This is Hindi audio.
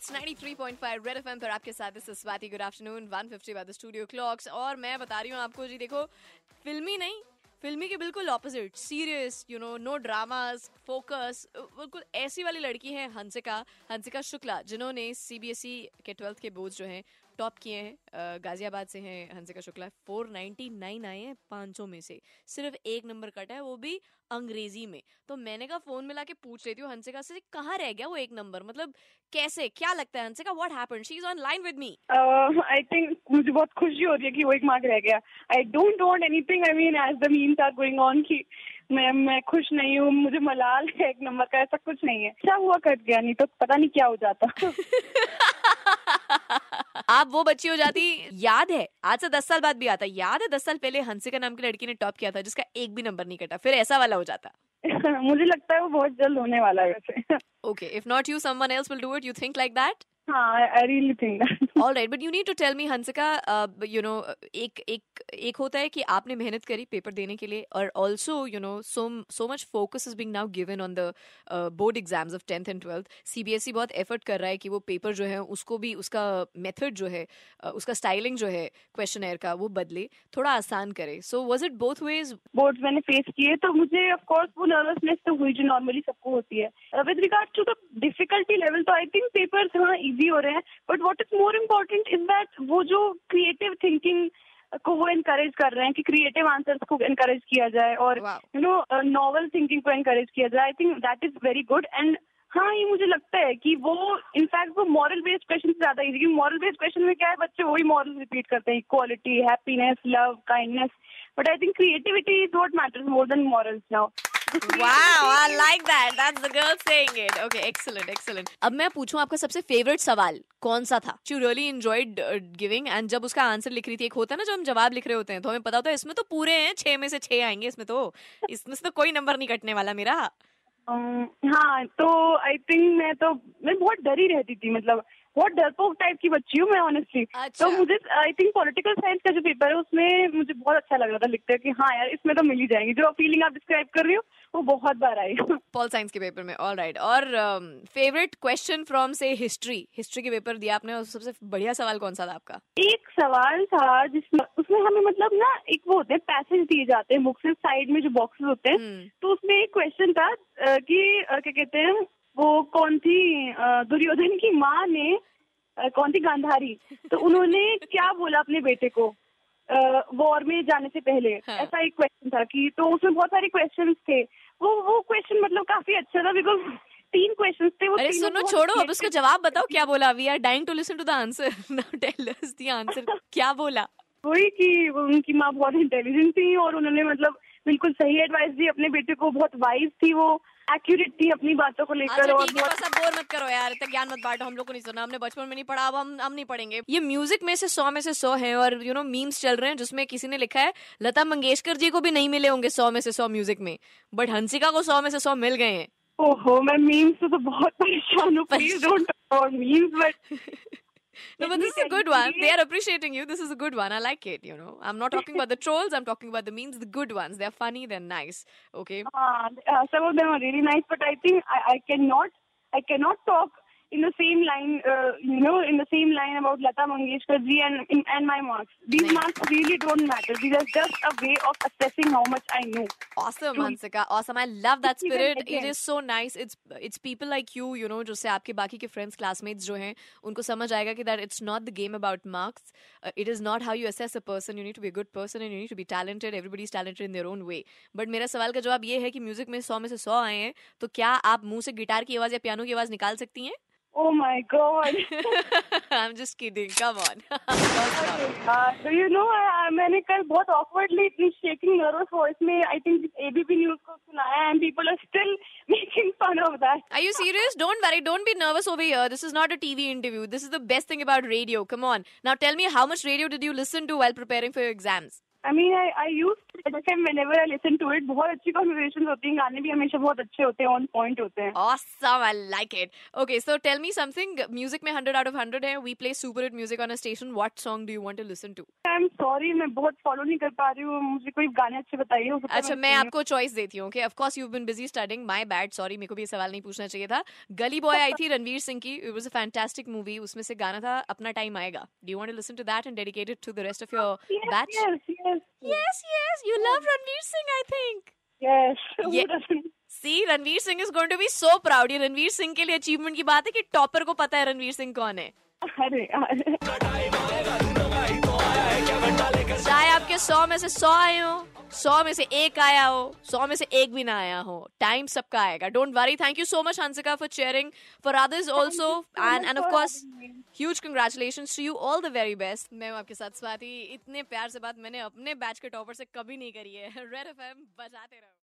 इट्स 93.5 रेड एफएम पर आपके साथ इस Swati good afternoon 150 by the studio clocks और मैं बता रही हूँ आपको, जी देखो, फिल्मी नहीं, फिल्मी के बिल्कुल opposite serious you know no dramas focus बिल्कुल ऐसी वाली लड़की है हंसिका हंसिका शुक्ला, जिन्होंने सीबीएसई e के ट्वेल्थ के बोर्ड जो हैं टॉप किए हैं गाजियाबाद से हैं हंसिका शुक्ला 499 आए हैं 500 में से। सिर्फ़ एक नंबर कटा है वो भी अंग्रेज़ी में। तो मैंने कहा फ़ोन मिला के पूछ लेती हूँ हंसिका से कहाँ रह गया वो एक नंबर? मतलब कैसे क्या लगता है Hansika? What happened she is online with me I think मुझे बहुत खुशी हो रही है कि वो एक मार्क रह गया। I don't want anything I mean as the means are going on की मैं मैं खुश नहीं हूँ मुझे मलाल है एक नंबर का ऐसा कुछ नहीं है। क्या हुआ कट गया नहीं तो पता नहीं क्या हो जाता। आप वो बच्ची हो जाती याद है आज से दस साल बाद भी आता याद है दस साल पहले हंसिका नाम की लड़की ने टॉप किया था जिसका एक भी नंबर नहीं कटा फिर ऐसा वाला हो जाता। मुझे लगता है वो बहुत जल्द होने वाला है वैसे। Okay if not you someone else will do it you think like that I really think all right but you need to tell me Hansika you know एक एक एक होता है कि आपने मेहनत करी पेपर देने के लिए और also you know so so much focus is being now given on the board exams of tenth and twelfth CBSE बहुत एफर्ट कर रहा है कि वो पेपर जो है उसको भी उसका मेथड जो है uh, उसका स्टाइलिंग जो है क्वेश्चन एयर का वो बदले थोड़ा आसान करे। So was it both ways board मैंने फेस किए तो मुझे ऑफकोर्स वो नर्वसनेस तो हुई जो नॉर्मली सबको होती है। With regard to the difficulty level तो आई थिंक पेपर हाँ ईजी हो रहे हैं but what is more important is that वो जो क्रिएटिव थिंकिंग को वो इनकरेज कर रहे हैं कि क्रिएटिव आंसर्स को इनकरेज किया जाए और यू नो नॉवल थिंकिंग को इनकरेज किया जाए। I think that is very good and हाँ ये मुझे लगता है कि वो इनफैक्ट वो मॉरल बेस्ड क्वेश्चन से ज़्यादा इजी क्योंकि मॉरल बेस्ड क्वेश्चन में क्या है बच्चे वही मॉरल रिपीट करते हैं equality happiness love kindness but I think creativity is what matters more than morals now wow i like that. That's the girl saying it. Okay excellent excellent. अब मैं पूछूँ आपका सबसे फेवरेट सवाल कौन सा था? You really enjoyed giving and जब उसका आंसर लिख रही थी एक होता है ना जो हम जवाब लिख रहे होते हैं तो हमें पता होता है इसमें तो पूरे हैं छह में से छह आएँगे इसमें तो। इसमें से तो कोई नंबर नहीं कटने वाला मेरा। Um, हाँ तो आई थिंक मैं तो मैं बहुत डरी रहती थी मतलब बहुत डरपोक टाइप की बच्ची हूँ मैं ऑनेस्टली अच्छा। तो मुझे आई थिंक पॉलिटिकल साइंस का जो पेपर है उसमें मुझे बहुत अच्छा लग रहा था लिखते कि हाँ यार इसमें तो मिल ही जाएँगे। जो फीलिंग आप डिस्क्राइब कर रही हो वो बहुत बार आई पॉल साइंस के पेपर में ऑल राइट और फेवरेट क्वेश्चन फ्रॉम से हिस्ट्री हिस्ट्री के पेपर दिया आपने और सबसे बढ़िया सवाल कौन सा था आपका? एक सवाल था जिसमें उसमें हमें मतलब ना एक वो होते हैं पैसेज दिए जाते हैं बुक्स साइड में जो बॉक्सेस होते हैं हम्म। तो उसमें एक क्वेश्चन था कि क्या कहते हैं वो कौन थी दुर्योधन की माँ ने कौन थी गांधारी। तो उन्होंने क्या बोला अपने बेटे को वॉर में जाने से पहले? हाँ. ऐसा एक क्वेश्चन था कि तो उसमें बहुत सारे क्वेश्चन थे। वो वो क्वेश्चन मतलब काफ़ी अच्छा था बिकॉज़ तीन क्वेश्चन थे वो अरे सुनो छोड़ो अब उसका जवाब बताओ क्या बोला we are dying to listen to the answer now tell us the answer क्या बोला? वही कि उनकी माँ बहुत इंटेलिजेंट थी और उन्होंने मतलब बिल्कुल सही एडवाइस दी अपने बेटे को। बहुत वाइज थी वो। एक्यूरेट थी अपनी बातों को लेकर अच्छा, और बहुत सब बोर मत करो यार। इतना ज्ञान मत बांटो हम लोग को नहीं सुना हमने बचपन में नहीं पढ़ा अब हम हम नहीं पढ़ेंगे। ये म्यूज़िक में से सौ में से सौ है और यू नो मीम्स चल रहे हैं जिसमें किसी ने लिखा है लता मंगेशकर जी को भी नहीं मिले होंगे सौ में से सौ म्यूज़िक में। बट हंसिका को सौ में से सौ मिल गए हैं। ओहो मैं मीम्स से तो बहुत परेशान हूँ। Please don't memes but no, but this is a good one. They are appreciating you. This is a good one. I like it. You know, I'm not talking about the trolls. I'm talking about the memes, the good ones. They're funny. They're nice. Okay. Uh, uh, some of them are really nice, but I think I, I cannot, I cannot talk in the same line, uh, you know, in the same line about Lata Mangeshkar ji and and my marks. These marks really don't matter. These are just a way of assessing how much I know. Awesome, Hansika. Awesome. I love that spirit. It is so nice. It's it's people like you, you know, जिससे आपके बाकी के friends, classmates जो हैं, उनको समझ आएगा कि that it's not the game about marks. Uh, it is not how you assess a person. You need to be a good person and you need to be talented. Everybody's talented in their own way. But मेरा सवाल का जवाब ये है कि म्यूज़िक में सौ में से सौ आए हैं तो क्या आप मुँह से गिटार की आवाज़ या पियानो की आवाज़ निकाल सकती हैं Oh my god. I'm just kidding. Come on. uh, do you know मैंने कल बहुत awkwardly इतनी shaking nervous voice में I think ABP news को सुनाया and people are still making fun of that. Are you serious? Don't worry. Don't be nervous over here. This is not a TV interview. This is the best thing about radio. Come on. Now tell me how much radio did you listen to while preparing for your exams? I mean, I, I used जैसे whenever I listen to it, बहुत अच्छी conversations होती हैं गाने भी हमेशा बहुत अच्छे होते हैं on point होते हैं Awesome, I like it. Okay, so tell me something. Music में 100 out of 100 है. We play super hit music on a station. What song do you want to listen to? I'm sorry मैं बहुत follow नहीं कर पा रही हूँ मुझे कोई गाने अच्छे बताइए अच्छा मैं आपको चॉइस देती हूँ okay of course you have been busy studying my bad sorry मेरे को भी ये सवाल नहीं पूछना चाहिए था गली बॉय आई थी रणवीर सिंह की it was a fantastic movie उसमें से गाना था अपना टाइम आएगा do you want to listen to that and dedicate it to the rest of your batch yes, yes, You love Ranveer Singh, I think. I think yes. Ye- Who doesn't? See Ranveer Singh is going to be so proud ये रणवीर सिंह के लिए अचीवमेंट की बात है कि टॉपर को पता है रणवीर सिंह कौन है। अरे अरे। चाहे आपके सौ में से सौ आए हो। सौ में से एक आया हो सौ में से एक भी ना आया हो। टाइम सबका आएगा। Don't worry thank you so much Hansika for sharing for others also and and of course huge congratulation to you all the very best मैं आपके साथ स्वाति इतने प्यार से बात मैंने अपने बैच के टॉपर से कभी नहीं करी है रेड एफ़ एम बजाते रहो